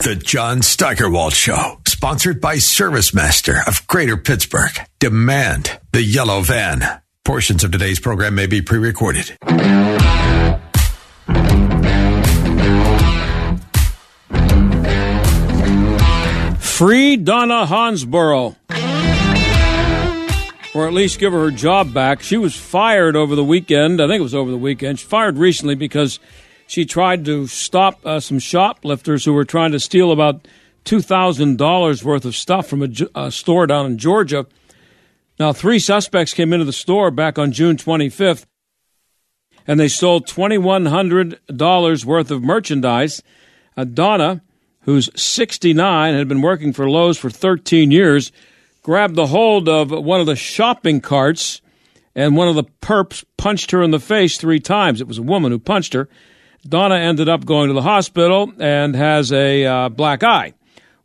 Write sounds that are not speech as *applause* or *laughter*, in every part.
The John Steigerwald Show, sponsored by ServiceMaster of Greater Pittsburgh. Demand the yellow van. Portions of today's program may be pre recorded. Free Donna Hansborough. Or at least give her her job back. She was fired over the weekend. I think it was over the weekend. She fired recently because she tried to stop uh, some shoplifters who were trying to steal about $2,000 worth of stuff from a, a store down in Georgia. Now, three suspects came into the store back on June 25th, and they stole $2,100 worth of merchandise. Uh, Donna, who's 69, had been working for Lowe's for 13 years, grabbed the hold of one of the shopping carts, and one of the perps punched her in the face three times. It was a woman who punched her. Donna ended up going to the hospital and has a uh, black eye.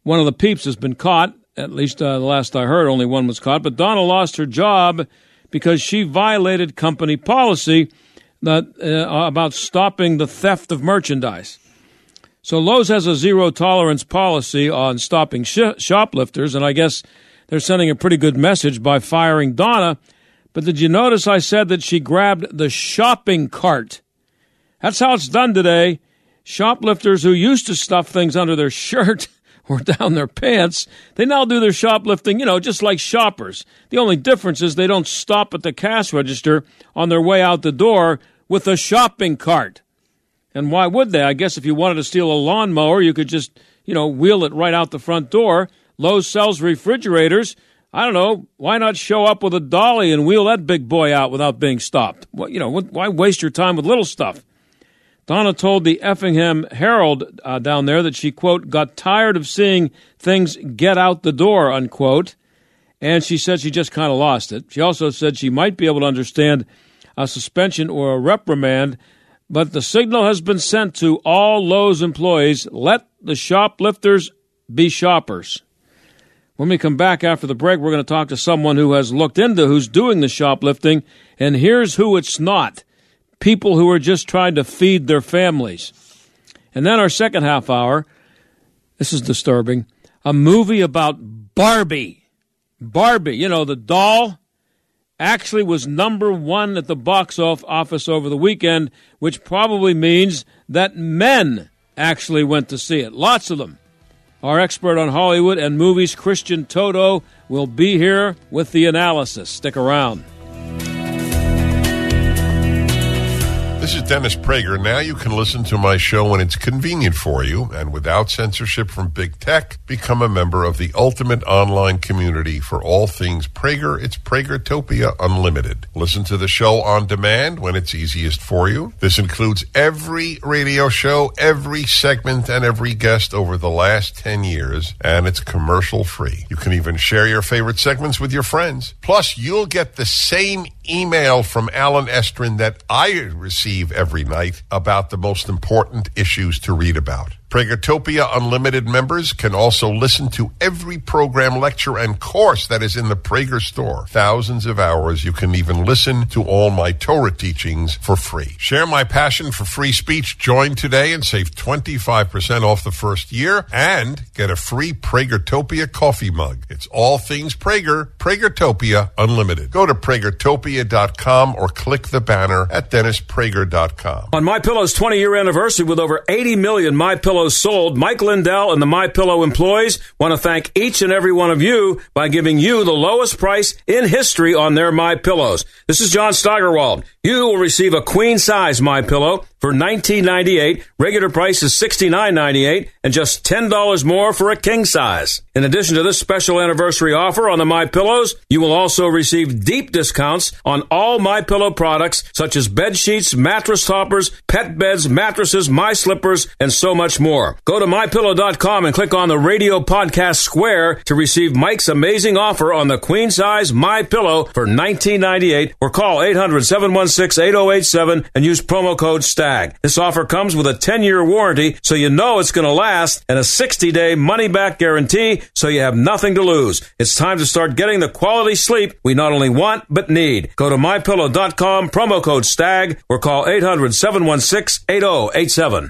One of the peeps has been caught. At least uh, the last I heard, only one was caught. But Donna lost her job because she violated company policy that, uh, about stopping the theft of merchandise. So Lowe's has a zero tolerance policy on stopping sh- shoplifters, and I guess they're sending a pretty good message by firing Donna. But did you notice I said that she grabbed the shopping cart? That's how it's done today. Shoplifters who used to stuff things under their shirt *laughs* or down their pants, they now do their shoplifting, you know, just like shoppers. The only difference is they don't stop at the cash register on their way out the door with a shopping cart. And why would they? I guess if you wanted to steal a lawnmower, you could just, you know, wheel it right out the front door. Lowe's sells refrigerators. I don't know. Why not show up with a dolly and wheel that big boy out without being stopped? Well, you know, why waste your time with little stuff? Donna told the Effingham Herald uh, down there that she, quote, got tired of seeing things get out the door, unquote. And she said she just kind of lost it. She also said she might be able to understand a suspension or a reprimand but the signal has been sent to all Lowe's employees let the shoplifters be shoppers. When we come back after the break, we're going to talk to someone who has looked into who's doing the shoplifting, and here's who it's not people who are just trying to feed their families. And then our second half hour, this is disturbing, a movie about Barbie. Barbie, you know, the doll actually was number one at the box office over the weekend, which probably means that men actually went to see it. Lots of them. Our expert on Hollywood and movies, Christian Toto, will be here with the analysis. Stick around. This is Dennis Prager. Now you can listen to my show when it's convenient for you and without censorship from big tech. Become a member of the ultimate online community for all things Prager. It's Pragertopia Unlimited. Listen to the show on demand when it's easiest for you. This includes every radio show, every segment, and every guest over the last 10 years, and it's commercial free. You can even share your favorite segments with your friends. Plus, you'll get the same email from Allen Estrin that I receive every night about the most important issues to read about. Pragertopia Unlimited members can also listen to every program, lecture, and course that is in the Prager store. Thousands of hours. You can even listen to all my Torah teachings for free. Share my passion for free speech. Join today and save 25% off the first year and get a free Pragertopia coffee mug. It's all things Prager. Pragertopia Unlimited. Go to pragertopia.com or click the banner at dennisprager.com. On My Pillow's 20 year anniversary with over 80 million My Pillow sold, Mike Lindell and the My Pillow employees want to thank each and every one of you by giving you the lowest price in history on their My Pillows. This is John Steigerwald. You will receive a queen size My Pillow for $19.98. Regular price is $69.98 and just $10 more for a king size. In addition to this special anniversary offer on the My Pillows, you will also receive deep discounts on all My Pillow products such as bed sheets, mattress toppers, pet beds, mattresses, my slippers, and so much more. Go to mypillow.com and click on the radio podcast square to receive Mike's amazing offer on the queen size My Pillow for $19.98 or call 800-716-8087 and use promo code STAG. This offer comes with a 10-year warranty so you know it's going to last and a 60-day money-back guarantee so you have nothing to lose. It's time to start getting the quality sleep we not only want but need. Go to mypillow.com, promo code STAG or call 800-716-8087.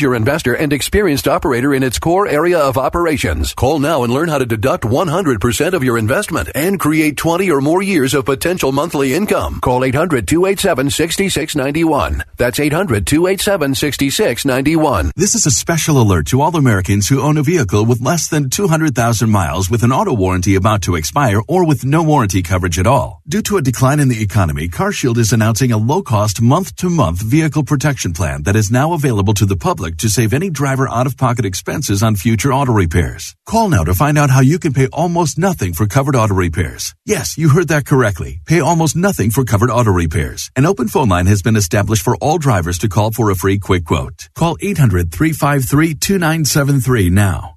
investor and experienced operator in its core area of operations. Call now and learn how to deduct 100% of your investment and create 20 or more years of potential monthly income. Call 800-287-6691. That's 800-287-6691. This is a special alert to all Americans who own a vehicle with less than 200,000 miles with an auto warranty about to expire or with no warranty coverage at all. Due to a decline in the economy, CarShield is announcing a low-cost month-to-month vehicle protection plan that is now available to the public to save any driver out-of-pocket expenses on future auto repairs. Call now to find out how you can pay almost nothing for covered auto repairs. Yes, you heard that correctly. Pay almost nothing for covered auto repairs. An open phone line has been established for all drivers to call for a free quick quote. Call 800-353-2973 now.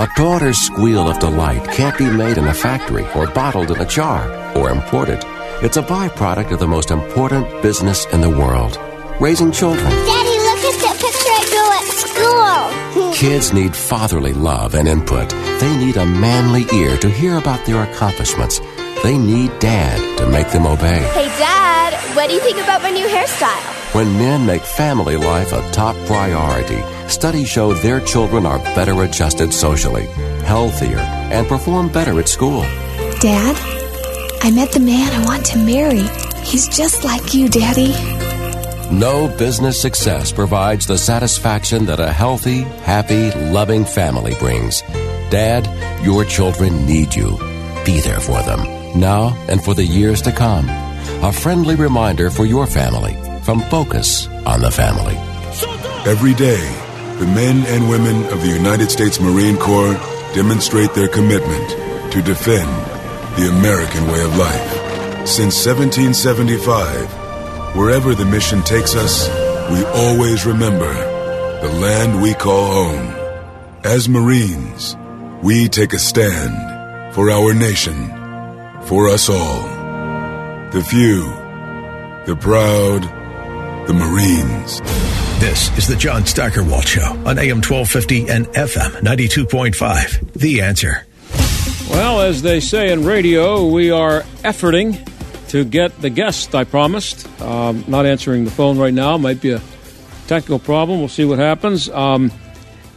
A daughter's squeal of delight can't be made in a factory or bottled in a jar or imported. It's a byproduct of the most important business in the world raising children. Daddy, look at that picture I drew at school. *laughs* Kids need fatherly love and input. They need a manly ear to hear about their accomplishments. They need dad to make them obey. Hey, Dad, what do you think about my new hairstyle? When men make family life a top priority, studies show their children are better adjusted socially, healthier, and perform better at school. Dad, I met the man I want to marry. He's just like you, Daddy. No business success provides the satisfaction that a healthy, happy, loving family brings. Dad, your children need you. Be there for them, now and for the years to come. A friendly reminder for your family from Focus on the Family. Every day, the men and women of the United States Marine Corps demonstrate their commitment to defend the American way of life. Since 1775, wherever the mission takes us, we always remember the land we call home. As Marines, we take a stand for our nation, for us all. The few, the proud, the Marines. This is the John Steigerwald Show on AM 1250 and FM 92.5. The answer. Well, as they say in radio, we are efforting to get the guest I promised. Um, not answering the phone right now. Might be a technical problem. We'll see what happens. Um,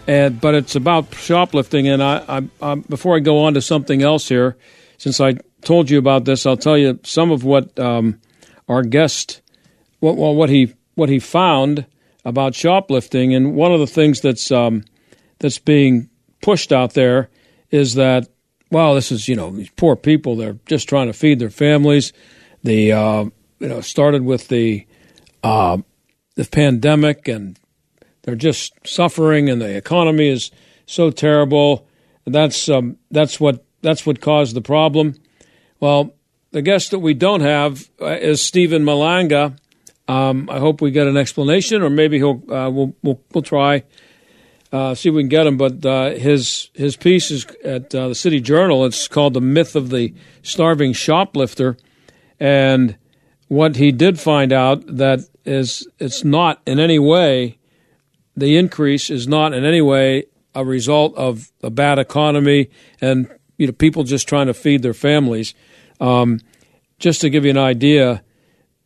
and, but it's about shoplifting. And I, I, I, before I go on to something else here, since I told you about this, I'll tell you some of what um, our guest, what, well, what he what he found about shoplifting. And one of the things that's um, that's being pushed out there is that well, this is you know these poor people. They're just trying to feed their families. The uh, you know started with the uh, the pandemic and they're just suffering, and the economy is so terrible. That's um, that's what that's what caused the problem. Well, the guest that we don't have uh, is Steven Malanga. Um, I hope we get an explanation, or maybe he'll uh, we'll, we'll we'll try uh, see if we can get him. But uh, his his piece is at uh, the City Journal. It's called "The Myth of the Starving Shoplifter," and what he did find out that is it's not in any way the increase is not in any way a result of a bad economy and you know people just trying to feed their families. Um, just to give you an idea,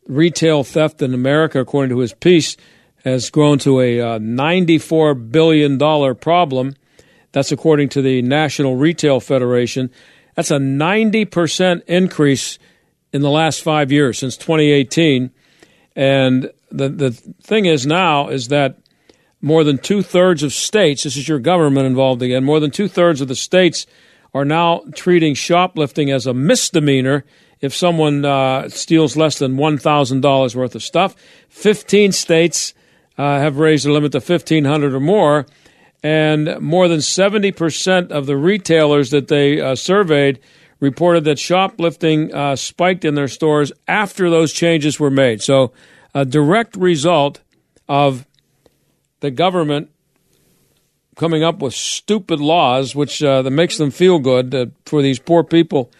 retail theft in America, according to his piece, has grown to a uh, $94 billion problem. That's according to the National Retail Federation. That's a 90% increase in the last five years, since 2018. And the, the thing is now is that more than two thirds of states, this is your government involved again, more than two thirds of the states are now treating shoplifting as a misdemeanor if someone uh, steals less than $1,000 worth of stuff. 15 states uh, have raised the limit to 1,500 or more. And more than 70% of the retailers that they uh, surveyed reported that shoplifting uh, spiked in their stores after those changes were made. So, a direct result of the government coming up with stupid laws, which uh, that makes them feel good uh, for these poor people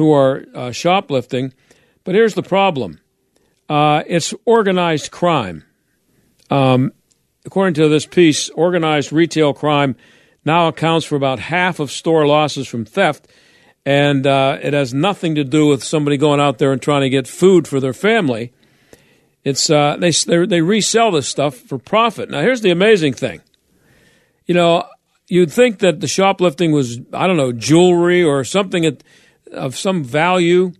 who are uh, shoplifting. But here's the problem: uh, it's organized crime. Um, according to this piece, organized retail crime now accounts for about half of store losses from theft, and uh, it has nothing to do with somebody going out there and trying to get food for their family. It's uh, they they resell this stuff for profit. Now, here's the amazing thing. You know, you'd think that the shoplifting was I don't know jewelry or something at, of some value,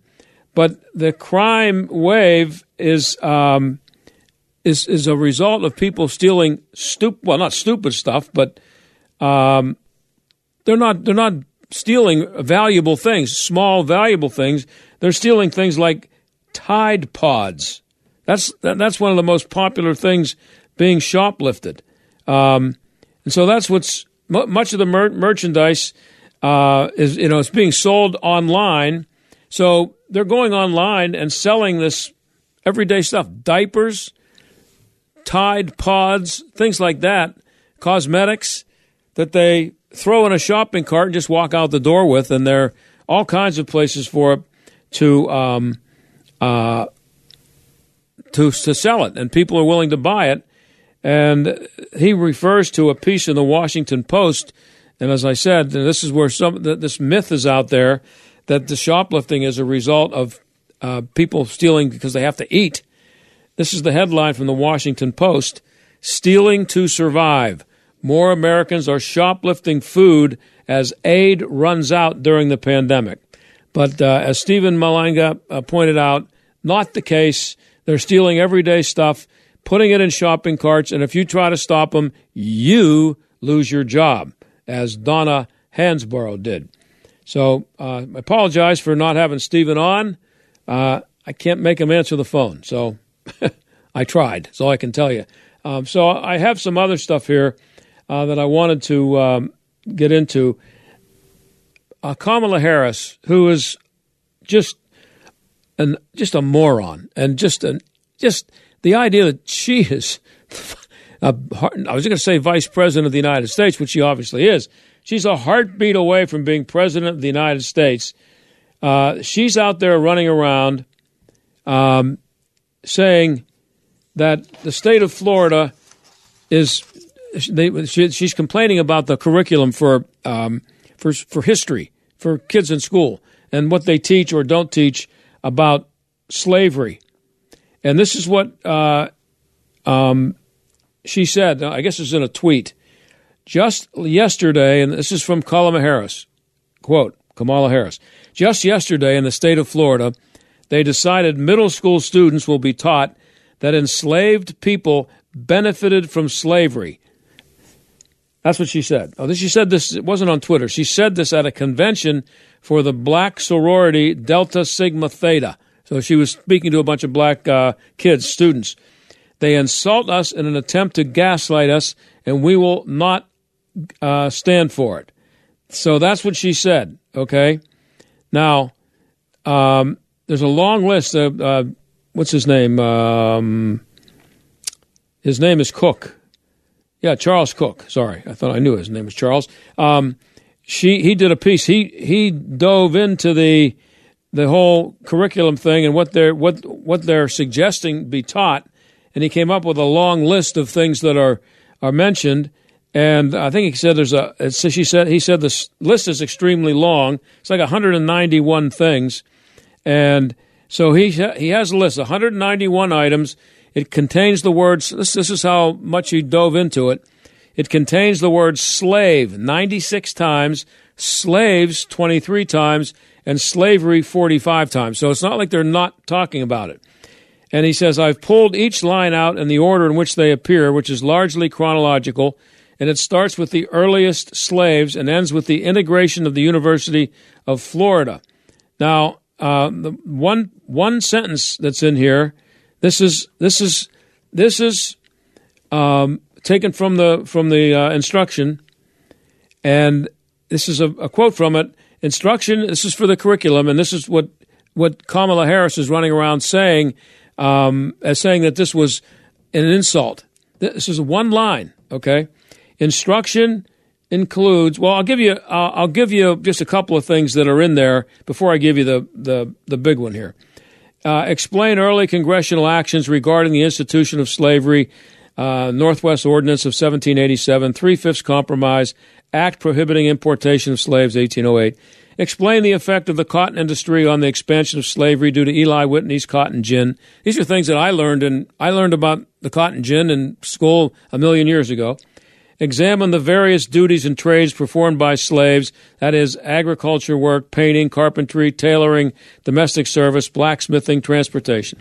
but the crime wave is um, is is a result of people stealing stupid well not stupid stuff but um, they're not they're not stealing valuable things small valuable things. They're stealing things like Tide Pods. That's that's one of the most popular things being shoplifted. Um, and so that's what's much of the mer- merchandise uh, is you know it's being sold online. So they're going online and selling this everyday stuff. Diapers Tide Pods, things like that, cosmetics that they throw in a shopping cart and just walk out the door with, and there are all kinds of places for it to um, uh, to to sell it, and people are willing to buy it. And he refers to a piece in the Washington Post, and as I said, this is where some this myth is out there that the shoplifting is a result of uh, people stealing because they have to eat. This is the headline from the Washington Post Stealing to Survive. More Americans are shoplifting food as aid runs out during the pandemic. But uh, as Steven Malanga uh, pointed out, not the case. They're stealing everyday stuff, putting it in shopping carts, and if you try to stop them, you lose your job, as Donna Hansborough did. So uh, I apologize for not having Steven on. Uh, I can't make him answer the phone. So *laughs* I tried. That's all I can tell you. Um, so I have some other stuff here uh, that I wanted to um, get into. Uh, Kamala Harris, who is just an just a moron, and just an just the idea that she is. *laughs* A, I was going to say vice president of the United States, which she obviously is. She's a heartbeat away from being president of the United States. Uh, she's out there running around um, saying that the state of Florida is they, she, she's complaining about the curriculum for um, for for history for kids in school and what they teach or don't teach about slavery, and this is what uh, um, she said. I guess it's in a tweet just yesterday, and this is from Kamala Harris. Quote: Kamala Harris. Just yesterday in the state of Florida they decided middle school students will be taught that enslaved people benefited from slavery. That's what she said. Oh, this, she said this, it wasn't on Twitter. She said this at a convention for the black sorority Delta Sigma Theta. So she was speaking to a bunch of black uh, kids, students. They insult us in an attempt to gaslight us, and we will not uh, stand for it. So that's what she said. Okay. Now, um, there's a long list of uh, what's his name? Um, his name is Cooke. Yeah, Charles Cooke. Sorry, I thought I knew his name was Charles. Um, she he did a piece. He he dove into the the whole curriculum thing and what they're what what they're suggesting be taught, and he came up with a long list of things that are are mentioned. And I think he said there's a. So She said he said this list is extremely long. It's like 191 things, and so he he has a list 191 items. It contains the words. This this is how much he dove into it. It contains the word slave 96 times, slaves 23 times, and slavery 45 times. So it's not like they're not talking about it. And he says, I've pulled each line out in the order in which they appear, which is largely chronological, and it starts with the earliest slaves and ends with the integration of the University of Florida. Now, uh, the one one sentence that's in here, this is this is this is um, taken from the from the uh, instruction, and this is a, a quote from it. Instruction. This is for the curriculum, and this is what what Kamala Harris is running around saying um, as saying that this was an insult. This is one line. Okay, instruction includes. Well, I'll give you. Uh, I'll give you just a couple of things that are in there before I give you the the the big one here. Uh, explain early congressional actions regarding the institution of slavery uh, Northwest Ordinance of 1787, Three Fifths Compromise, Act prohibiting importation of slaves, 1808. Explain the effect of the cotton industry on the expansion of slavery due to Eli Whitney's cotton gin. These are things that I learned, and I learned about the cotton gin in school a million years ago. Examine the various duties and trades performed by slaves, that is, agriculture work, painting, carpentry, tailoring, domestic service, blacksmithing, transportation.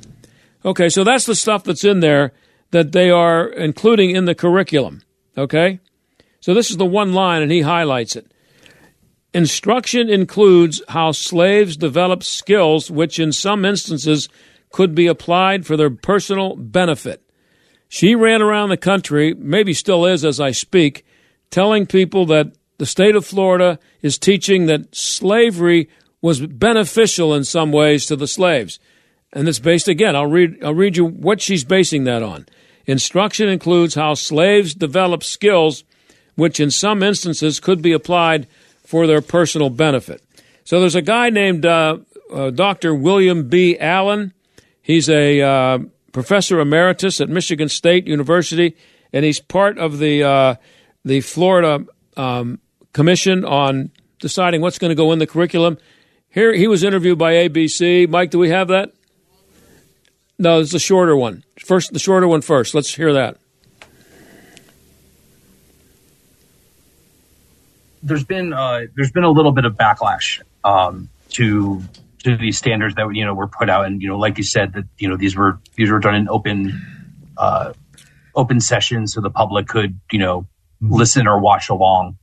Okay, so that's the stuff that's in there that they are including in the curriculum. Okay? So this is the one line, and he highlights it. Instruction includes how slaves develop skills which, in some instances, could be applied for their personal benefit. She ran around the country, maybe still is as I speak, telling people that the state of Florida is teaching that slavery was beneficial in some ways to the slaves. And it's based again, I'll read I'll read you what she's basing that on. Instruction includes how slaves develop skills which in some instances could be applied for their personal benefit. So there's a guy named uh, uh, Dr. William B. Allen. He's a uh, professor emeritus at Michigan State University, and he's part of the uh, the Florida um, Commission on deciding what's going to go in the curriculum. Here, he was interviewed by ABC. Mike, do we have that? No, it's a shorter one. First, the shorter one first. Let's hear that. There's been uh, there's been a little bit of backlash um, to to these standards that you know were put out, and you know, like you said, that you know these were these were done in open uh, open sessions, so the public could you know listen or watch along.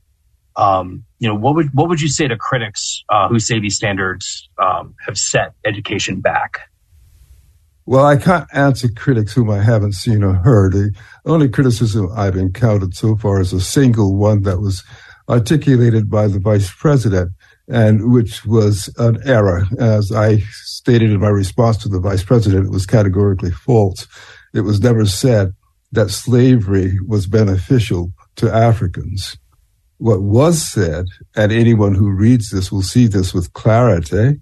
Um, you know, what would what would you say to critics uh, who say these standards um, have set education back? Well, I can't answer critics whom I haven't seen or heard. The only criticism I've encountered so far is a single one that was articulated by the vice president and which was an error. As I stated in my response to the vice president, it was categorically false. It was never said that slavery was beneficial to Africans. What was said, and anyone who reads this will see this with clarity,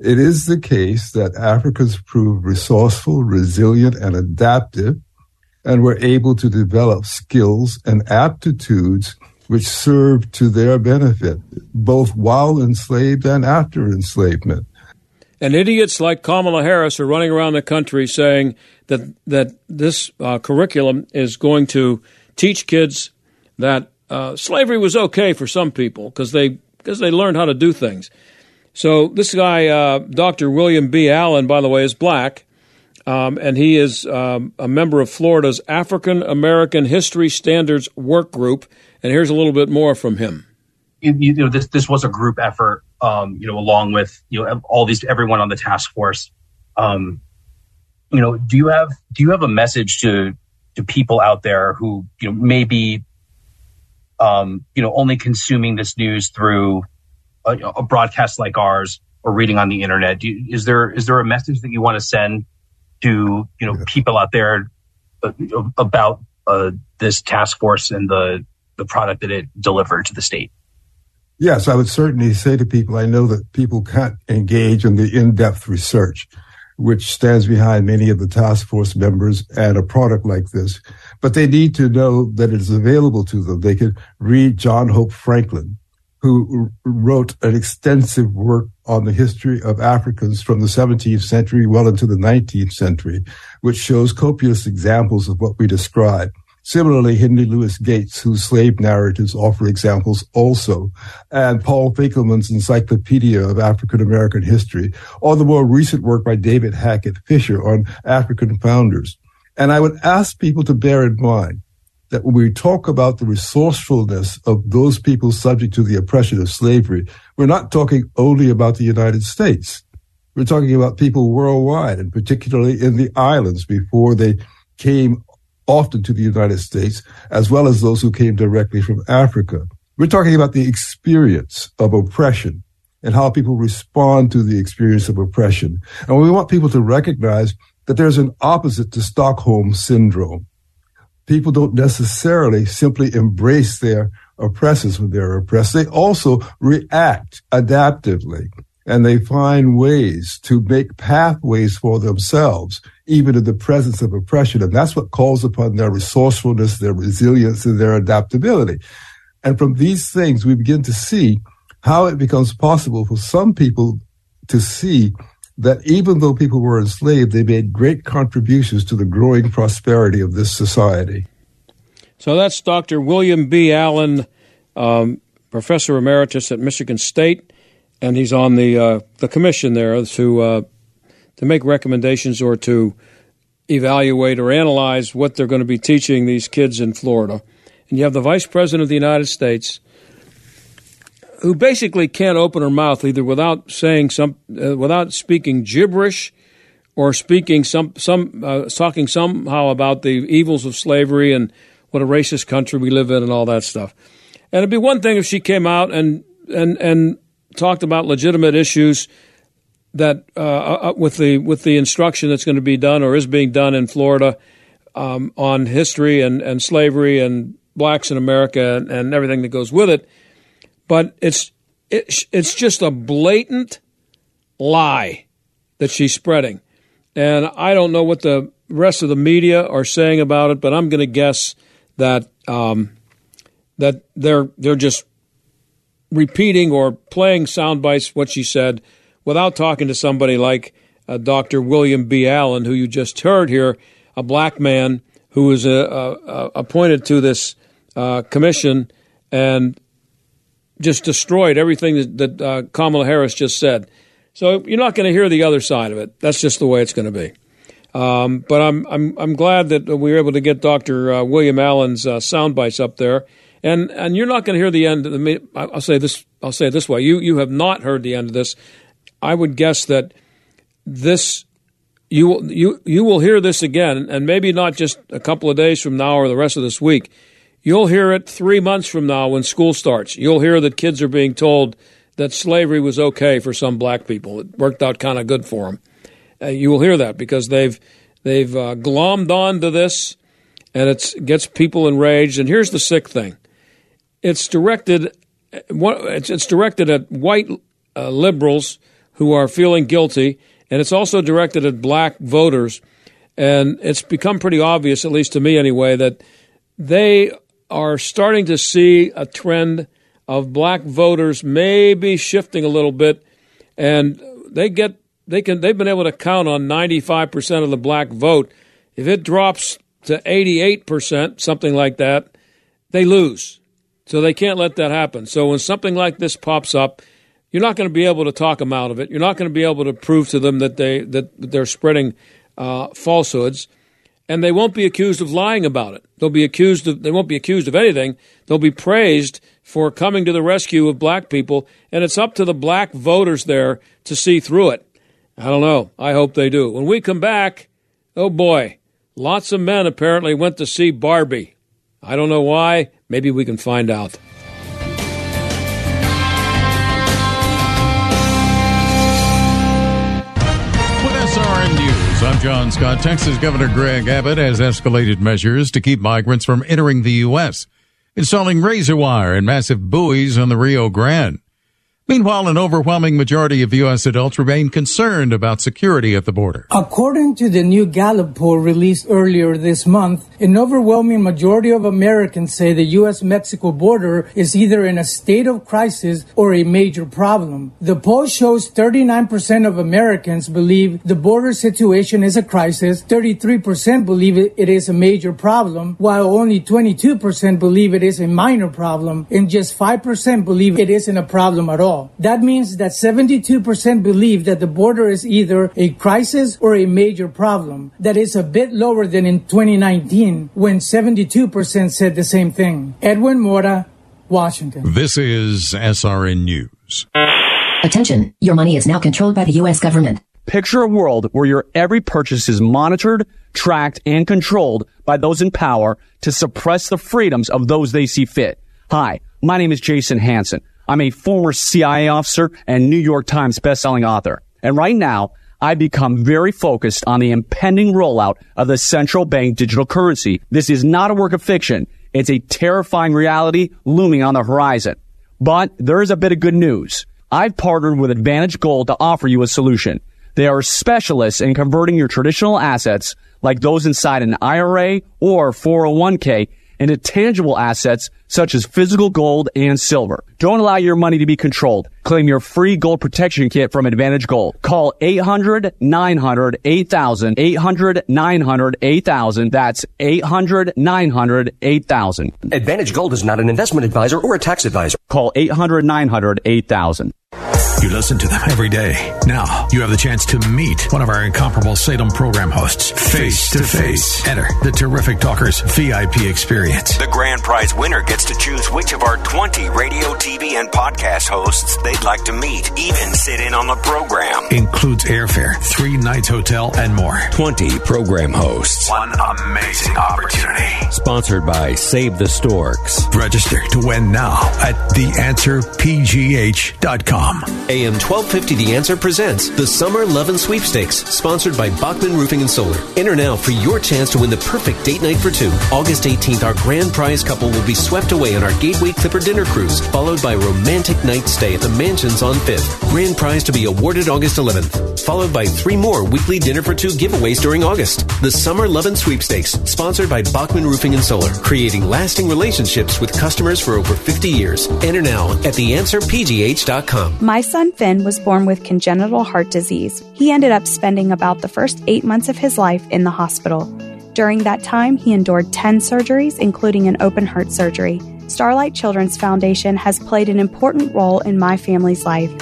it is the case that Africans proved resourceful, resilient, and adaptive, and were able to develop skills and aptitudes which served to their benefit, both while enslaved and after enslavement. And idiots like Kamala Harris are running around the country saying that that this uh, curriculum is going to teach kids that uh, slavery was okay for some people because they because they learned how to do things. So this guy, uh, Dr. William B. Allen, by the way, is black, um, and he is um, a member of Florida's African American History Standards Work Group. And here's a little bit more from him. You, you know, this this was a group effort. Um, you know, along with you know all these everyone on the task force. Um, you know, do you have do you have a message to to people out there who you know maybe um, you know only consuming this news through a, a broadcast like ours or reading on the internet? You, is there is there a message that you want to send to you know people out there uh, about uh, this task force and the the product that it delivered to the state? Yes, I would certainly say to people, I know that people can't engage in the in-depth research, which stands behind many of the task force members and a product like this, but they need to know that it is available to them. They can read John Hope Franklin, who wrote an extensive work on the history of Africans from the 17th century well into the 19th century, which shows copious examples of what we describe. Similarly, Henry Louis Gates, whose slave narratives offer examples also, and Paul Finkelman's Encyclopedia of African American History, or the more recent work by David Hackett Fischer on African founders. And I would ask people to bear in mind that when we talk about the resourcefulness of those people subject to the oppression of slavery, we're not talking only about the United States. We're talking about people worldwide, and particularly in the islands before they came often to the United States, as well as those who came directly from Africa. We're talking about the experience of oppression and how people respond to the experience of oppression. And we want people to recognize that there's an opposite to Stockholm syndrome. People don't necessarily simply embrace their oppressors when they're oppressed. They also react adaptively and they find ways to make pathways for themselves, even in the presence of oppression. And that's what calls upon their resourcefulness, their resilience, and their adaptability. And from these things, we begin to see how it becomes possible for some people to see that even though people were enslaved, they made great contributions to the growing prosperity of this society. So that's Dr. William B. Allen, um, professor emeritus at Michigan State and he's on the uh, the commission there to uh, to make recommendations or to evaluate or analyze what they're going to be teaching these kids in Florida. And you have the vice president of the United States, who basically can't open her mouth either without saying some, uh, without speaking gibberish, or speaking some some uh, talking somehow about the evils of slavery and what a racist country we live in and all that stuff. And it'd be one thing if she came out and and and talked about legitimate issues that uh, uh, with the with the instruction that's going to be done or is being done in Florida um, on history and, and slavery and blacks in America and, and everything that goes with it, but it's it, it's just a blatant lie that she's spreading, and I don't know what the rest of the media are saying about it, but I'm going to guess that um, that they're they're just repeating or playing sound bites what she said without talking to somebody like uh, Dr. William B. Allen, who you just heard here, a black man who was uh, uh, appointed to this uh, commission and just destroyed everything that, that uh, Kamala Harris just said. So you're not going to hear the other side of it. That's just the way it's going to be. Um, but I'm I'm I'm glad that we were able to get Dr. Uh, William Allen's sound bites up there and and you're not going to hear the end of the. I'll say this. I'll say it this way. You you have not heard the end of this. I would guess that this you will you you will hear this again, and maybe not just a couple of days from now or the rest of this week. You'll hear it three months from now when school starts. You'll hear that kids are being told that slavery was okay for some black people. It worked out kind of good for them. Uh, you will hear that because they've they've uh, glommed on to this, and it gets people enraged. And here's the sick thing: it's directed it's directed at white uh, liberals who are feeling guilty, and it's also directed at black voters. And it's become pretty obvious, at least to me anyway, that they are starting to see a trend of black voters maybe shifting a little bit, and they get they can they've been able to count on 95% of the black vote. If it drops to 88%, something like that, they lose. So they can't let that happen. So when something like this pops up, you're not going to be able to talk them out of it. You're not going to be able to prove to them that they that they're spreading uh, falsehoods, and they won't be accused of lying about it. They'll be accused of they won't be accused of anything. They'll be praised for coming to the rescue of black people, and it's up to the black voters there to see through it. I don't know. I hope they do. When we come back, Oh boy, lots of men apparently went to see Barbie. I don't know why. Maybe we can find out. SRN News. I'm John Scott. Texas Governor Greg Abbott has escalated measures to keep migrants from entering the U.S., installing razor wire and massive buoys on the Rio Grande. Meanwhile, an overwhelming majority of U.S. adults remain concerned about security at the border. According to the new Gallup poll released earlier this month, an overwhelming majority of Americans say the U.S. Mexico border is either in a state of crisis or a major problem. The poll shows 39% of Americans believe the border situation is a crisis, 33% believe it is a major problem, while only 22% believe it is a minor problem, and just 5% believe it isn't a problem at all. That means that 72% believe that the border is either a crisis or a major problem. That is a bit lower than in 2019 when 72% said the same thing. Edwin Mora, Washington. This is SRN News. Attention, your money is now controlled by the U.S. government. Picture a world where your every purchase is monitored, tracked, and controlled by those in power to suppress the freedoms of those they see fit. Hi, my name is Jason Hanson. I'm a former CIA officer and New York Times bestselling author. And right now, I become very focused on the impending rollout of the central bank digital currency. This is not a work of fiction. It's a terrifying reality looming on the horizon. But there is a bit of good news. I've partnered with Advantage Gold to offer you a solution. They are specialists in converting your traditional assets, like those inside an IRA or 401k, into tangible assets such as physical gold and silver. Don't allow your money to be controlled. Claim your free gold protection kit from Advantage Gold. Call 800 900 8000. 800 900 8000. That's 800 900 8000. Advantage Gold is not an investment advisor or a tax advisor. Call 800 900 8000. You listen to them every day. Now you have the chance to meet one of our incomparable Salem program hosts face to face. Enter the terrific talkers VIP experience. The grand prize winner gets to choose which of our 20 radio, TV, and podcast hosts they'd like to meet, even sit in on the program. Includes airfare, three nights hotel, and more. 20 program hosts. One amazing opportunity. Sponsored by Save the Storks. Register to win now at theanswerpgh.com. AM 1250 The Answer presents the Summer Love and Sweepstakes, sponsored by Bachman Roofing and Solar. Enter now for your chance to win the perfect date night for two. August 18th, our grand prize couple will be swept away on our Gateway Clipper dinner cruise, followed by a romantic night stay at the Mansions on 5th. Grand prize to be awarded August 11th, followed by three more weekly dinner for two giveaways during August. The Summer Love and Sweepstakes, sponsored by Bachman Roofing and Solar, creating lasting relationships with customers for over 50 years. Enter now at theanswerpgh.com. My son Finn was born with congenital heart disease. He ended up spending about the first eight months of his life in the hospital. During that time, he endured 10 surgeries, including an open heart surgery. Starlight Children's Foundation has played an important role in my family's life.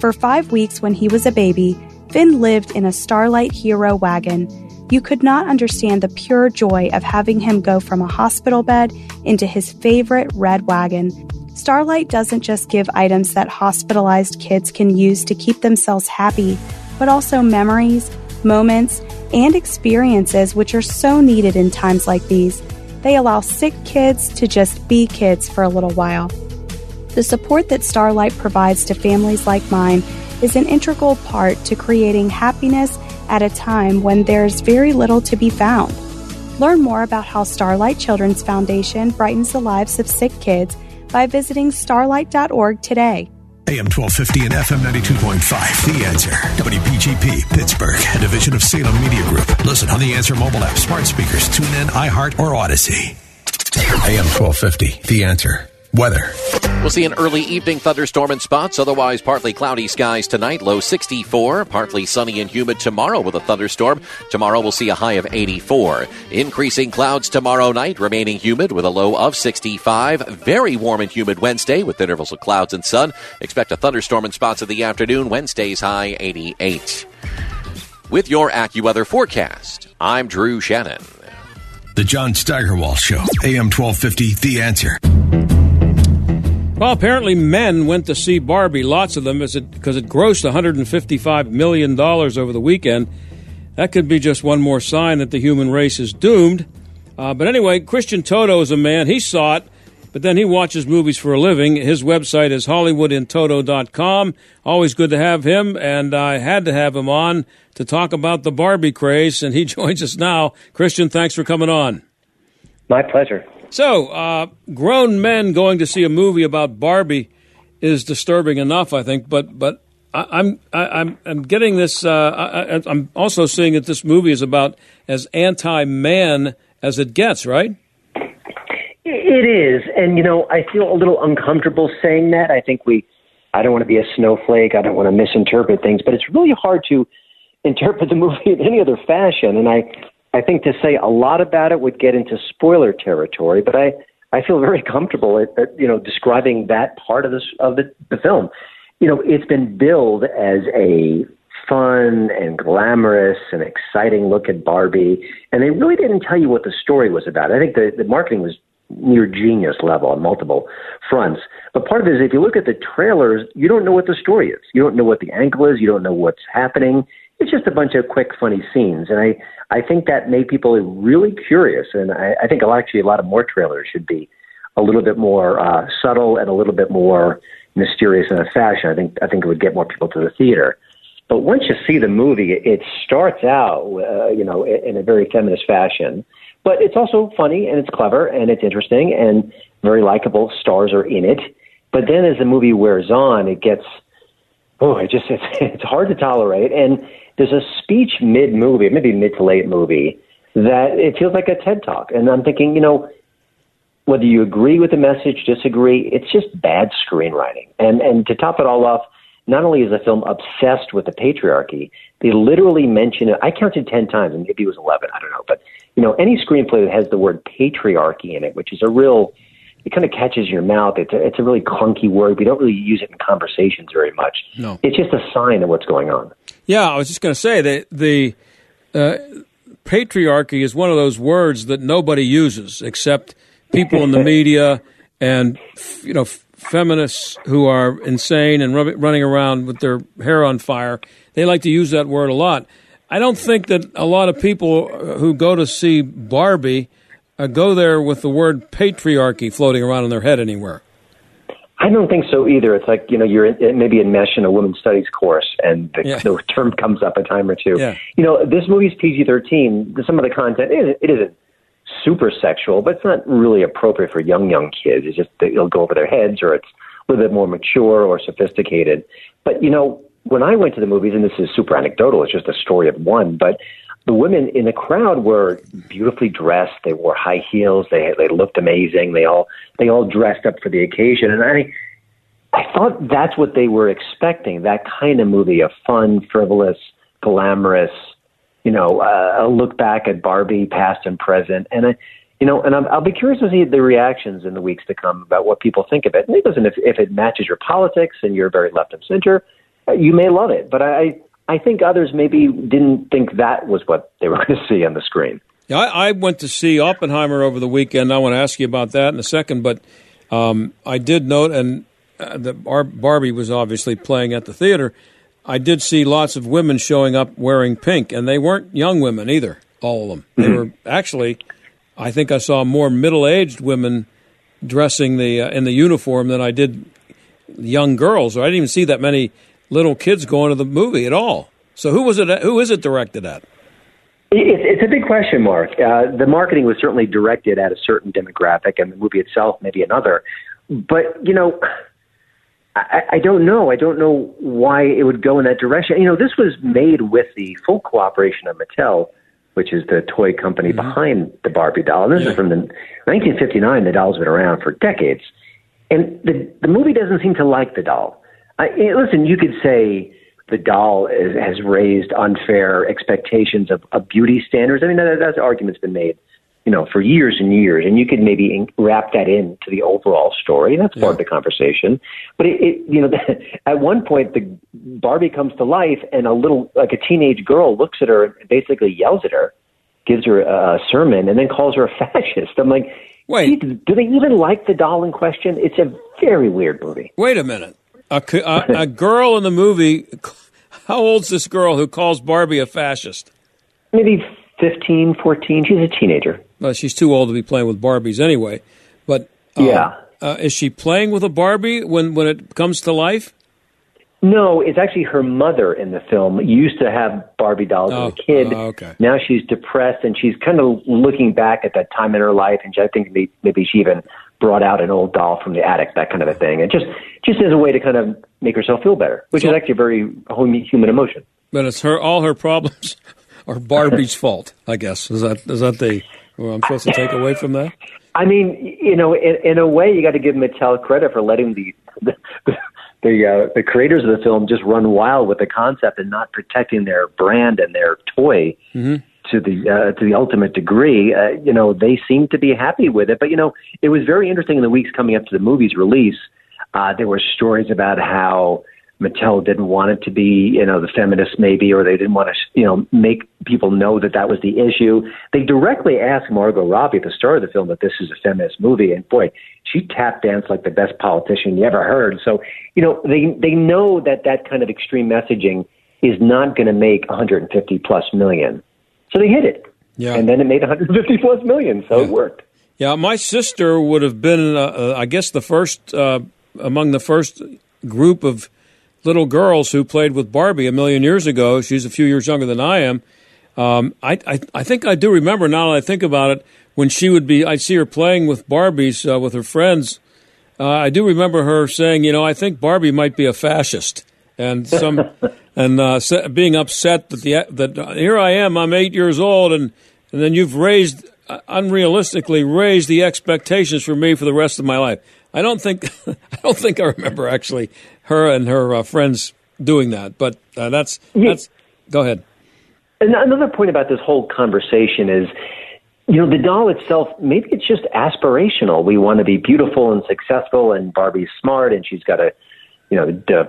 For five weeks when he was a baby, Finn lived in a Starlight Hero wagon. You could not understand the pure joy of having him go from a hospital bed into his favorite red wagon. Starlight doesn't just give items that hospitalized kids can use to keep themselves happy, but also memories, moments, and experiences which are so needed in times like these. They allow sick kids to just be kids for a little while. The support that Starlight provides to families like mine is an integral part to creating happiness at a time when there's very little to be found. Learn more about how Starlight Children's Foundation brightens the lives of sick kids by visiting starlight.org today. AM 1250 and FM 92.5. The Answer. WPGP, Pittsburgh, a division of Salem Media Group. Listen on the Answer mobile app, smart speakers, tune in, iHeart, or Audacy. AM 1250. The Answer. Weather. We'll see an early evening thunderstorm in spots, otherwise partly cloudy skies tonight, low 64, partly sunny and humid tomorrow with a thunderstorm. Tomorrow we'll see a high of 84. Increasing clouds tomorrow night, remaining humid with a low of 65. Very warm and humid Wednesday with intervals of clouds and sun. Expect a thunderstorm in spots in the afternoon, Wednesday's high 88. With your AccuWeather forecast, I'm Drew Shannon. The John Steigerwald Show. AM 1250. The Answer. Well, apparently men went to see Barbie, lots of them, because it, it grossed $155 million over the weekend. that could be just one more sign that the human race is doomed. Uh, but anyway, Christian Toto is a man. He saw it, but then he watches movies for a living. His website is HollywoodInToto.com. Always good to have him, and I had to have him on to talk about the Barbie craze, and he *laughs* joins us now. Christian, thanks for coming on. My pleasure. So, uh, grown men going to see a movie about Barbie is disturbing enough, I think. But but I, I'm I, I'm I'm getting this. Uh, I, I'm also seeing that this movie is about as anti-man as it gets, right? It is, and you know, I feel a little uncomfortable saying that. I think we. I don't want to be a snowflake. I don't want to misinterpret things, but it's really hard to interpret the movie in any other fashion. And I, I think to say a lot about it would get into spoiler territory. But I, I feel very *laughs* comfortable at, at you know describing that part of this of the, the film. You know, it's been billed as a fun and glamorous and exciting look at Barbie, and they really didn't tell you what the story was about. I think the, the marketing was near genius level on multiple fronts. But part of it is if you look at the trailers, you don't know what the story is. You don't know what the angle is. You don't know what's happening. It's just a bunch of quick, funny scenes, and I I think that made people really curious. And I, I think actually a lot of more trailers should be a little bit more uh, subtle and a little bit more mysterious in a fashion. I think I think it would get more people to the theater. But once you see the movie, it starts out, uh, you know, in a very feminist fashion. But it's also funny and it's clever and it's interesting and very likable. Stars are in it. But then as the movie wears on, it gets oh, it just *laughs* it's, it's hard to tolerate. And there's a speech mid movie, maybe mid to late movie, that it feels like a TED talk. And I'm thinking, you know, whether you agree with the message, disagree, it's just bad screenwriting. And and to top it all off, not only is the film obsessed with the patriarchy, they literally mention it. I counted ten times, and maybe it was eleven. I don't know, but you know, any screenplay that has the word patriarchy in it, which is a real it kind of catches your mouth. It's a, it's a really clunky word. We don't really use it in conversations very much. No. It's just a sign of what's going on. Yeah, I was just going to say that the uh, patriarchy is one of those words that nobody uses except people in the *laughs* media and you know feminists who are insane and running around with their hair on fire. They like to use that word a lot. I don't think that a lot of people who go to see Barbie uh, go there with the word patriarchy floating around in their head anywhere. I don't think so either. It's like you know you're in, maybe in mesh in a women's studies course, and the, Yeah. the term comes up a time or two. Yeah. You know, this movie's PG-13. Some of the content it, it isn't super sexual, but it's not really appropriate for young young kids. It's just that it'll go over their heads, or it's a little bit more mature or sophisticated. But you know, when I went to the movies, and this is super anecdotal, it's just a story of one, but the women in the crowd were beautifully dressed. They wore high heels. They they looked amazing. They all they all dressed up for the occasion, and I I thought that's what they were expecting. That kind of movie, a fun, frivolous, glamorous, you know, uh, a look back at Barbie, past and present, and I. You know, and I'm, I'll be curious to see the reactions in the weeks to come about what people think of it. And listen, if, if it matches your politics and you're very left of center, uh, you may love it. But I, I think others maybe didn't think that was what they were *laughs* going to see on the screen. Yeah, I, I went to see Oppenheimer over the weekend. I want to ask you about that in a second, but um, I did note, and uh, the Bar- Barbie was obviously playing at the theater. I did see lots of women showing up wearing pink, and they weren't young women either. All of them. They Mhm. were actually. I think I saw more middle-aged women dressing the uh, in the uniform than I did young girls. Or I didn't even see that many little kids going to the movie at all. So who was it? Who is it directed at? It's a big question mark. Uh, the marketing was certainly directed at a certain demographic, and the movie itself maybe another. But you know, I, I don't know. I don't know why it would go in that direction. You know, this was made with the full cooperation of Mattel, which is the toy company behind the Barbie doll. And this is from the 1959. The doll's been around for decades, and the the movie doesn't seem to like the doll. I, listen, you could say the doll is, has raised unfair expectations of, of beauty standards. I mean, that, that argument's been made, you know, for years and years, and you could maybe in, wrap that into the overall story. That's part of the conversation. But it, it you know, *laughs* at one point, the Barbie comes to life, and a little, like a teenage girl, looks at her and basically yells at her, gives her a sermon, and then calls her a *laughs* fascist. I'm like, wait, do they even like the doll in question? It's a very weird movie. Wait a minute. A, a- a girl in the movie. How old's this girl who calls Barbie a fascist? maybe 15, 14. She's a teenager. Well, she's too old to be playing with Barbies anyway. But uh, Yeah. uh, is she playing with a Barbie when when it comes to life? No, it's actually her mother in the film used to have Barbie dolls Oh, as a kid. oh, okay. Now she's depressed and she's kind of looking back at that time in her life, and I think maybe, maybe she even brought out an old doll from the attic, that kind of a thing, and just just as a way to kind of make herself feel better, which So- is actually a very human emotion. But it's her all her problems *laughs* are Barbie's fault. I guess is that is that the well, I'm supposed to take away from that? *laughs* I mean, you know, in, in a way, you got to give Mattel credit for letting the the the, uh, the creators of the film just run wild with the concept and not protecting their brand and their toy Mm-hmm. To the uh, to the ultimate degree. Uh, you know, they seem to be happy with it. But you know, it was very interesting in the weeks coming up to the movie's release. Uh, there were stories about how Mattel didn't want it to be, you know, the feminists maybe, or they didn't want to, you know, make people know that that was the issue. They directly asked Margot Robbie, the star of the film, that this is a feminist movie, and boy, she tap danced like the best politician you ever heard. So, you know, they they know that that kind of extreme messaging is not going to make 150 plus million. So they hit it, Yeah. and then it made 150 plus million. So it worked. Yeah, my sister would have been, uh, uh, I guess, the first uh, among the first group of little girls who played with Barbie a million years ago. She's a few years younger than I am. Um, I, I, I think I do remember now that I think about it when she would be. I'd see her playing with Barbies uh, with her friends. Uh, I do remember her saying, "You know, I think Barbie might be a fascist," and some and uh, being upset that the that uh, here I am, I'm eight years old, and and then you've raised uh, unrealistically raised the expectations for me for the rest of my life. I don't think *laughs* I don't think I remember actually her and her uh, friends doing that, but uh, that's that's. Go ahead. And another point about this whole conversation is, you know, the doll itself, maybe it's just aspirational. We want to be beautiful and successful, and Barbie's smart, and she's got a, you know,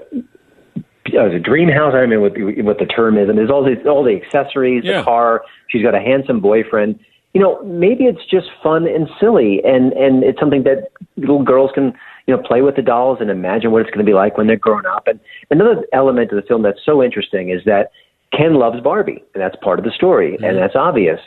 uh, the dream house. I don't know what the, what the term is, and there's all the all the accessories, Yeah. the car. She's got a handsome boyfriend. You know, maybe it's just fun and silly, and and it's something that little girls can you know play with the dolls and imagine what it's going to be like when they're grown up. And another element of the film that's so interesting is that Ken loves Barbie, and that's part of the story, and that's obvious.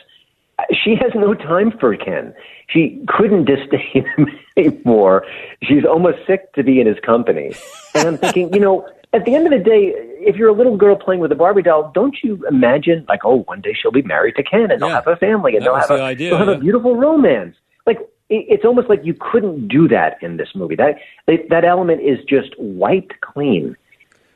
She has no time for Ken. She couldn't disdain him *laughs* anymore. She's almost sick to be in his company. And I'm thinking, you know, at the end of the day, if you're a little girl playing with a Barbie doll, don't you imagine, like, oh, one day she'll be married to Ken and they'll have a family and That they'll have, the a, idea, they'll have yeah. a beautiful romance. Like, it's almost like you couldn't do that in this movie. That that element is just wiped clean.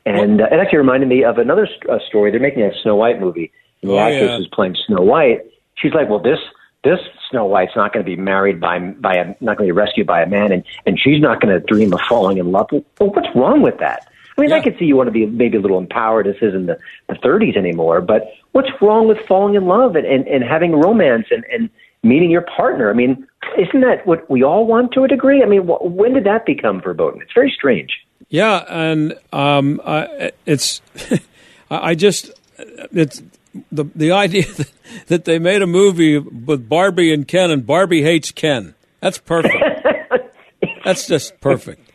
And uh, it actually reminded me of another uh, story. They're making a Snow White movie, and the Oh, actress yeah. who's playing Snow White. She's like, "Well, this this Snow White's not going to be married by by a not going to be rescued by a man, and and she's not going to dream of falling in love." Well, what's wrong with that? I mean, I could see you want to be maybe a little empowered. This isn't the, the 30s anymore, but what's wrong with falling in love and, and, and having romance and, and meeting your partner? I mean, isn't that what we all want to a degree? I mean, wh- when did that become verboten? It's very strange. Yeah, and um, I, it's *laughs* I I just it's the the idea that, *laughs* that they made a movie with Barbie and Ken, and Barbie hates Ken. That's perfect. *laughs* That's just perfect.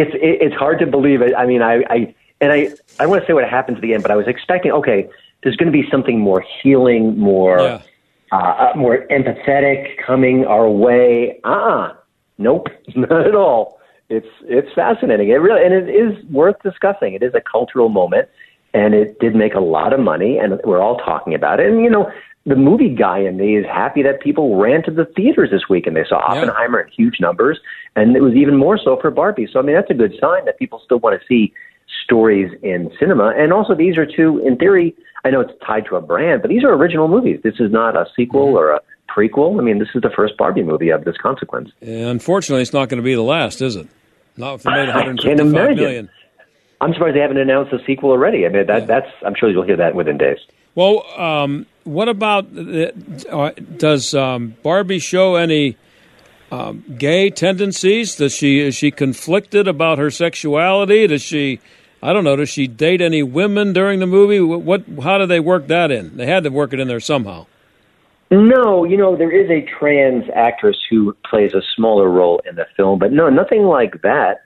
It's it, it's hard to believe it. I mean, I, I and I I want to say what happened at the end, but I was expecting okay, there's going to be something more healing, more Yeah. uh, uh, more empathetic coming our way. Uh uh nope, *laughs* not at all. It's it's fascinating. It really and it is worth discussing. It is a cultural moment, and it did make a lot of money, and we're all talking about it. And you know. The movie guy in me is happy that people ran to the theaters this week and they saw Oppenheimer in huge numbers, and it was even more so for Barbie. So I mean, that's a good sign that people still want to see stories in cinema. And also, these are two, in theory, I know it's tied to a brand, but these are original movies. This is not a sequel or a prequel. I mean, this is the first Barbie movie of this consequence. And unfortunately, it's not going to be the last, is it? Not if they made I can't 155 imagine. million. I'm surprised they haven't announced a sequel already. I mean, that, that's I'm sure you'll hear that within days. Well, um, what about the, uh, does um, Barbie show any um, gay tendencies? Does she is she conflicted about her sexuality? Does she, I don't know, does she date any women during the movie? What, what how do they work that in? They had to work it in there somehow. No, you know, there is a trans actress who plays a smaller role in the film, but no, nothing like that.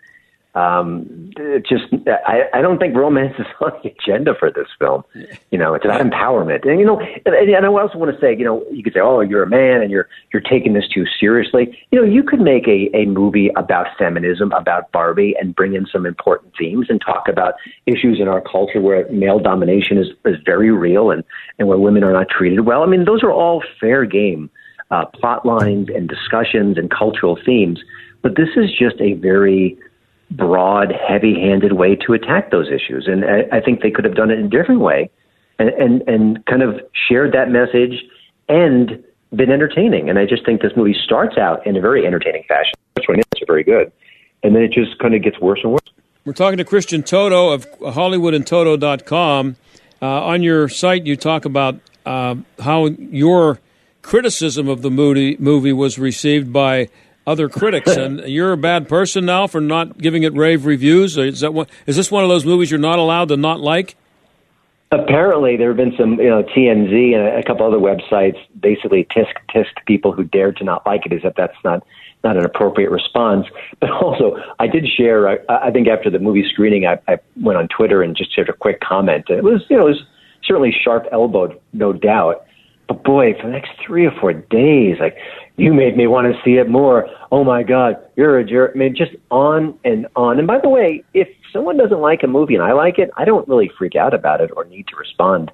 Um, just I, I don't think romance *laughs* is on the agenda for this film. You know, it's about empowerment, and you know, and, and I also want to say, you know, you could say, oh, you're a man and you're you're taking this too seriously. You know, you could make a a movie about feminism, about Barbie, and bring in some important themes and talk about issues in our culture where male domination is is very real and and where women are not treated well. I mean, those are all fair game uh, plot lines and discussions and cultural themes. But this is just a very broad, heavy-handed way to attack those issues, and I, I think they could have done it in a different way, and, and and kind of shared that message and been entertaining. And I just think this movie starts out in a very entertaining fashion. Twenty minutes are very good, and then it just kind of gets worse and worse. We're talking to Christian Toto of HollywoodInToto.com. Uh, on your site, you talk about uh, how your criticism of the movie, movie was received by other critics, and you're a bad person now for not giving it rave reviews. Is that one, is this one of those movies you're not allowed to not like? Apparently, there have been some, you know, TMZ and a couple other websites basically tisk tisk people who dared to not like it, as if that's not not an appropriate response. *laughs* But also, I did share. I, I think after the movie screening, I, I went on Twitter and just shared a quick comment. It was, you know, it was certainly sharp elbowed, no doubt. But boy, for the next three or four days, like you made me want to see it more. Oh my God, you're a jerk. I mean, just on and on. And by the way, if someone doesn't like a movie and I like it, I don't really freak out about it or need to respond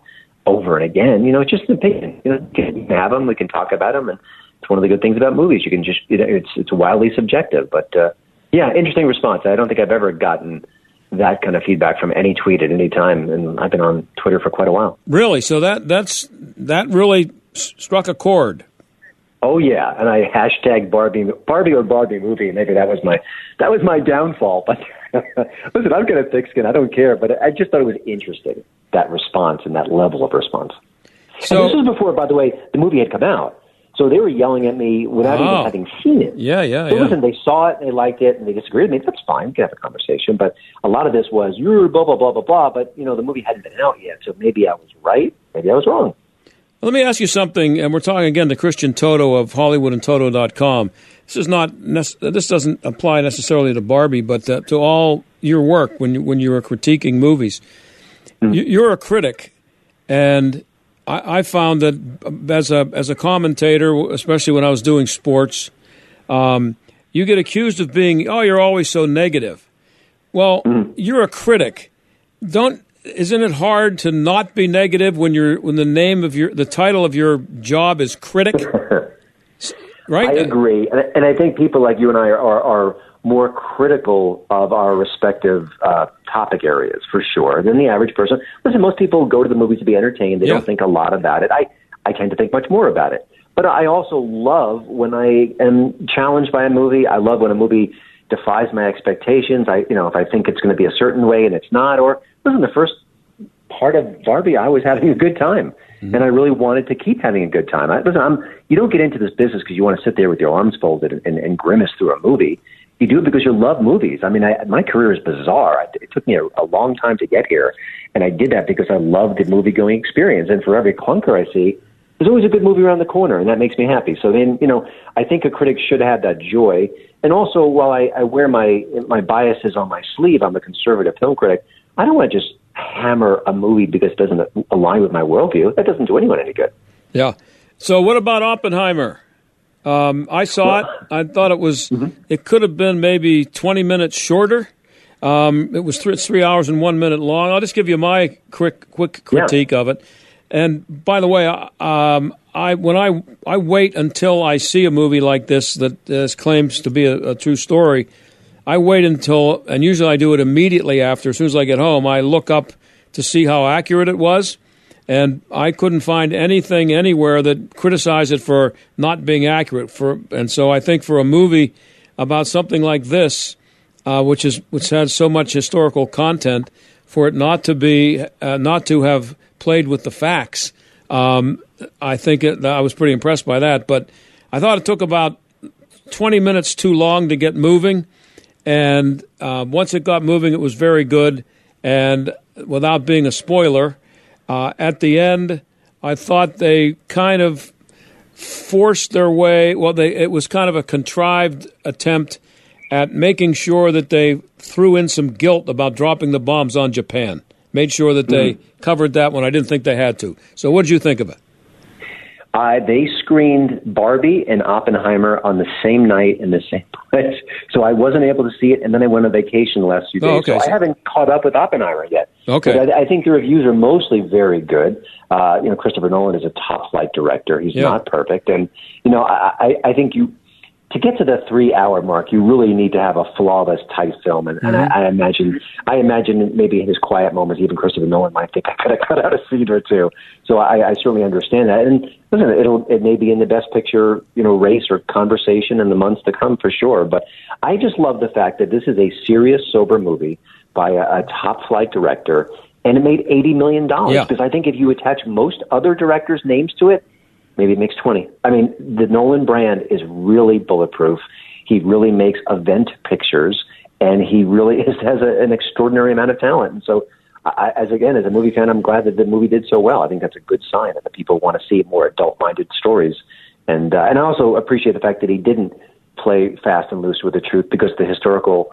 over and again. You know, it's just an opinion. You know, you can have them, we can talk about them, and it's one of the good things about movies. You can just, you know, it's it's wildly subjective. But uh, yeah, interesting response. I don't think I've ever gotten that kind of feedback from any tweet at any time, and I've been on Twitter for quite a while. Really? So that that's that really struck a chord. Oh yeah, and I hashtag Barbie Barbie or Barbie movie. Maybe that was my that was my downfall. But *laughs* listen, I've got a thick skin. I don't care. But I just thought it was interesting that response and that level of response. So, and this was before, by the way, the movie had come out. So they were yelling at me without Oh. even having seen it. Yeah, yeah, So yeah. listen, they saw it, and they liked it, and they disagreed with me. That's fine. We can have a conversation. But a lot of this was you're blah blah blah blah blah. But you know, the movie hadn't been out yet, so maybe I was right, maybe I was wrong. Let me ask you something, and we're talking again to Christian Toto of HollywoodInToto.com. This is not this doesn't apply necessarily to Barbie, but uh, to all your work when you, when you were critiquing movies. You, you're a critic, and I, I found that as a as a commentator, especially when I was doing sports, um, you get accused of being oh you're always so negative. Well, you're a critic. Don't isn't it hard to not be negative when you're when the name of your the title of your job is critic? *laughs* right? I agree, and, and I think people like you and I are, are, are more critical of our respective uh, topic areas for sure than the average person. Listen, most people go to the movies to be entertained. They Yeah. don't think a lot about it. I I tend to think much more about it. But I also love when I am challenged by a movie. I love when a movie defies my expectations. I you know if I think it's going to be a certain way and it's not. Or listen, the first part of Barbie, I was having a good time, and I really wanted to keep having a good time. I, listen, I'm you don't get into this business because you want to sit there with your arms folded and, and, and grimace through a movie. You do it because you love movies. I mean, I, my career is bizarre. It took me a, a long time to get here, and I did that because I loved the movie going experience. And for every clunker I see, there's always a good movie around the corner, and that makes me happy. So then, you know, I think a critic should have that joy. And also, while I, I wear my my biases on my sleeve, I'm a conservative film critic. I don't want to just hammer a movie because it doesn't align with my worldview. That doesn't do anyone any good. Yeah. So what about Oppenheimer? Um, I saw it. I thought it was. It could have been maybe twenty minutes shorter. Um, it was three, three hours and one minute long. I'll just give you my quick quick critique of it. And by the way, I- um, I when I I wait until I see a movie like this that uh, claims to be a, a true story. I wait until, and usually I do it immediately after. As soon as I get home, I look up to see how accurate it was, and I couldn't find anything anywhere that criticized it for not being accurate. For and so I think for a movie about something like this, uh, which is which has so much historical content, for it not to be uh, not to have played with the facts, um, I think it, I was pretty impressed by that. But I thought it took about twenty minutes too long to get moving, and uh, once it got moving, it was very good. And without being a spoiler, uh, at the end, I thought they kind of forced their way. Well, they it was kind of a contrived attempt at making sure that they threw in some guilt about dropping the bombs on Japan. Made sure that they Mm. covered that one. I didn't think they had to. So, what did you think of it? Uh, they screened Barbie and Oppenheimer on the same night in the same *laughs* place, so I wasn't able to see it. And then I went on vacation the last few days, Oh, okay. so I haven't caught up with Oppenheimer yet. Okay. But I, I think the reviews are mostly very good. Uh, you know, Christopher Nolan is a top flight director. He's Yeah. not perfect, and you know, I, I, think you to get to the three hour mark, you really need to have a flawless tight film. And, and Mhm. I, I imagine, I imagine maybe in his quiet moments, even Christopher Nolan might think I could *laughs* have cut out a scene or two. So I, I certainly understand that. And listen, it'll, it may be in the best picture, you know, race or conversation in the months to come for sure. But I just love the fact that this is a serious, sober movie by a, a top flight director. And it made $80 million. Yeah. Because I think if you attach most other directors' names to it, maybe it makes 20. I mean, the Nolan brand is really bulletproof. He really makes event pictures, and he really *laughs* is, has a, an extraordinary amount of talent. And so, I, as again, as a movie fan, I'm glad that the movie did so well. I think that's a good sign that the people want to see more adult-minded stories. And uh, and I also appreciate the fact that he didn't play fast and loose with the truth because the historical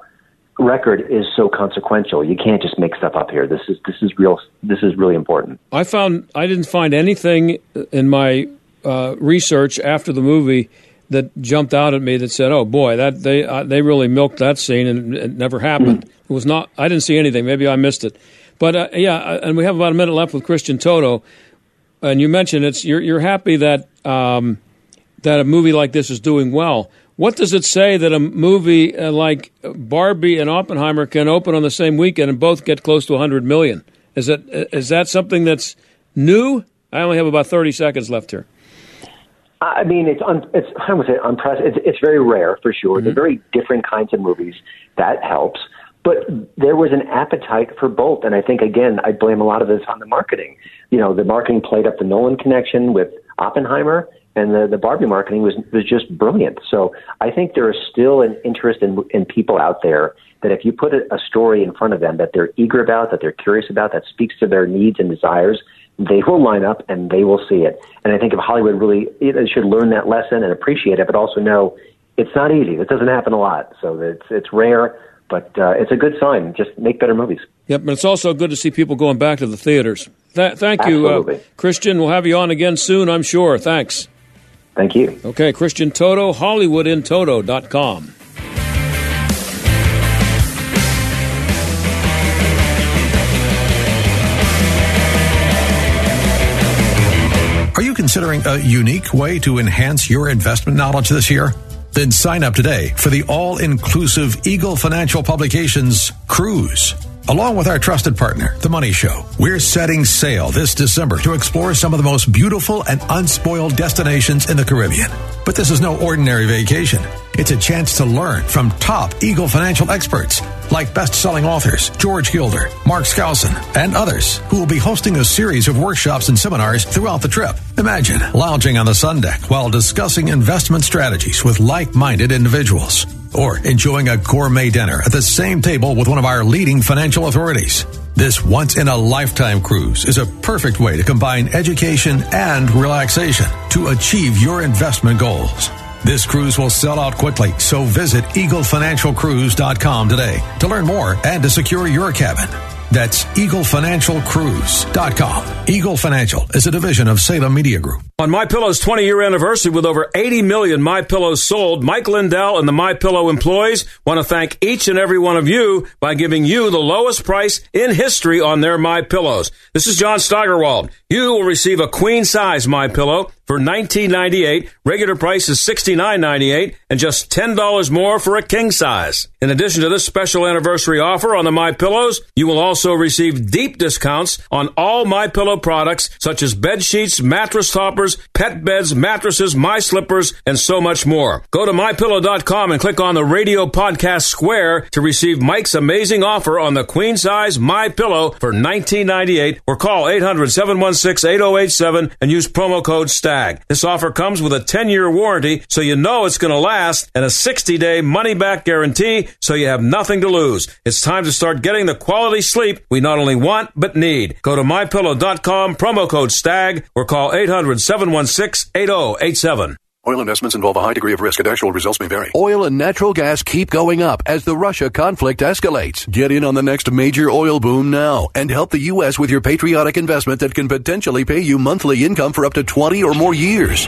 record is so consequential. You can't just make stuff up here. This is this is real. This is really important. I found I didn't find anything in my uh, research after the movie that jumped out at me that said, "Oh boy, that they uh, they really milked that scene and it never happened." It was not. I didn't see anything. Maybe I missed it. But uh, yeah, uh, and we have about a minute left with Christian Toto, and you mentioned it's you're you're happy that um, that a movie like this is doing well. What does it say that a movie uh, like Barbie and Oppenheimer can open on the same weekend and both get close to 100 million? Is that is that something that's new? I only have about 30 seconds left here. I mean, it's un, it's I would say unprecedented. It's, it's very rare for sure. They're very different kinds of movies. That helps. But there was an appetite for both, and I think again, I blame a lot of this on the marketing. You know, the marketing played up the Nolan connection with Oppenheimer, and the the Barbie marketing was was just brilliant. So I think there is still an interest in in people out there that if you put a, a story in front of them that they're eager about, that they're curious about, that speaks to their needs and desires, they will line up and they will see it. And I think if Hollywood really it should learn that lesson and appreciate it, but also know it's not easy. It doesn't happen a lot, so it's it's rare, but uh, it's a good sign. Just make better movies. Yep, but it's also good to see people going back to the theaters. Th- thank you, uh, Christian. We'll have you on again soon, I'm sure. Thanks. Thank you. Okay, Christian Toto, HollywoodInToto.com. Are you considering a unique way to enhance your investment knowledge this year? Then sign up today for the all inclusive Eagle Financial Publications Cruise. Along with our trusted partner, The Money Show, we're setting sail this December to explore some of the most beautiful and unspoiled destinations in the Caribbean. But this is no ordinary vacation. It's a chance to learn from top Eagle financial experts like best-selling authors George Gilder, Mark Skousen, and others who will be hosting a series of workshops and seminars throughout the trip. Imagine lounging on the sun deck while discussing investment strategies with like-minded individuals or enjoying a gourmet dinner at the same table with one of our leading financial authorities. This once in a lifetime cruise is a perfect way to combine education and relaxation to achieve your investment goals. This cruise will sell out quickly, so visit eaglefinancialcruise.com today to learn more and to secure your cabin. That's eaglefinancialcruise.com. Eagle Financial is a division of Salem Media Group. On My Pillow's 20 year anniversary with over 80 million My Pillows sold, Mike Lindell and the My Pillow employees want to thank each and every one of you by giving you the lowest price in history on their My Pillows. This is John Steigerwald. You will receive a queen size My Pillow for $19.98. Regular price is $69.98 and just $10 more for a king size. In addition to this special anniversary offer on the My Pillows, you will also receive deep discounts on all My Pillow products such as bed sheets, mattress toppers, pet beds, mattresses, my slippers, and so much more. Go to mypillow.com and click on the radio podcast square to receive Mike's amazing offer on the queen size My Pillow for $19.98 or call 800-716-8087 and use promo code STAG. This offer comes with a 10-year warranty so you know it's going to last and a 60-day money-back guarantee so you have nothing to lose. It's time to start getting the quality sleep we not only want but need. Go to mypillow.com, promo code STAG or call 800 716 8087. Oil investments involve a high degree of risk and actual results may vary. Oil and natural gas keep going up as the Russia conflict escalates. Get in on the next major oil boom now and help the U.S. with your patriotic investment that can potentially pay you monthly income for up to 20 or more years.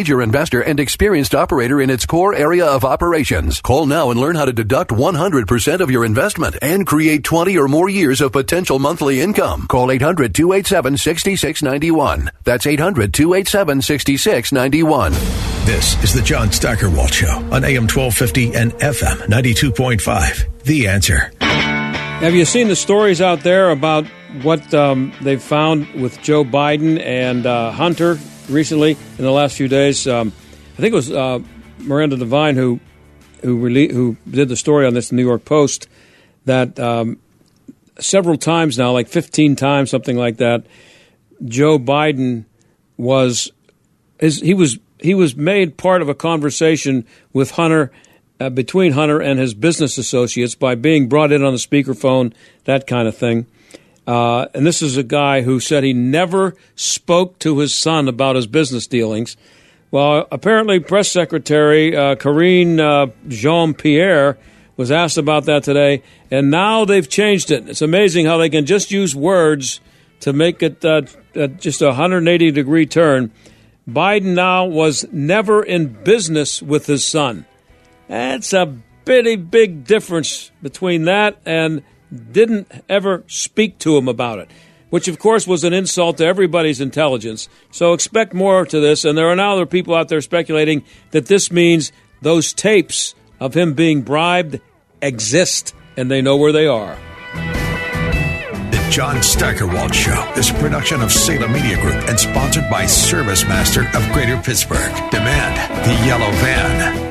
investor and experienced operator in its core area of operations. Call now and learn how to deduct 100% of your investment and create 20 or more years of potential monthly income. Call 800 287 6691. That's 800 287 6691. This is the John Steigerwald Show on AM 1250 and FM 92.5. The answer. Have you seen the stories out there about what um, they've found with Joe Biden and uh, Hunter recently in the last few days. Um, I think it was uh, Miranda Devine who who rele- who did the story on this in the New York Post that um, several times now, like 15 times, something like that, Joe Biden was his, he was he was made part of a conversation with Hunter uh, between Hunter and his business associates by being brought in on the speakerphone, that kind of thing. Uh, and this is a guy who said he never spoke to his son about his business dealings. Well, apparently, press secretary uh, Karine uh, Jean Pierre was asked about that today, and now they've changed it. It's amazing how they can just use words to make it uh, uh, just a 180 degree turn. Biden now was never in business with his son. That's a pretty big difference between that and didn't ever speak to him about it, which of course was an insult to everybody's intelligence. So expect more to this. And there are now other people out there speculating that this means those tapes of him being bribed exist and they know where they are. The John Steigerwald Show is a production of Salem Media Group and sponsored by Service Master of Greater Pittsburgh. Demand the yellow van.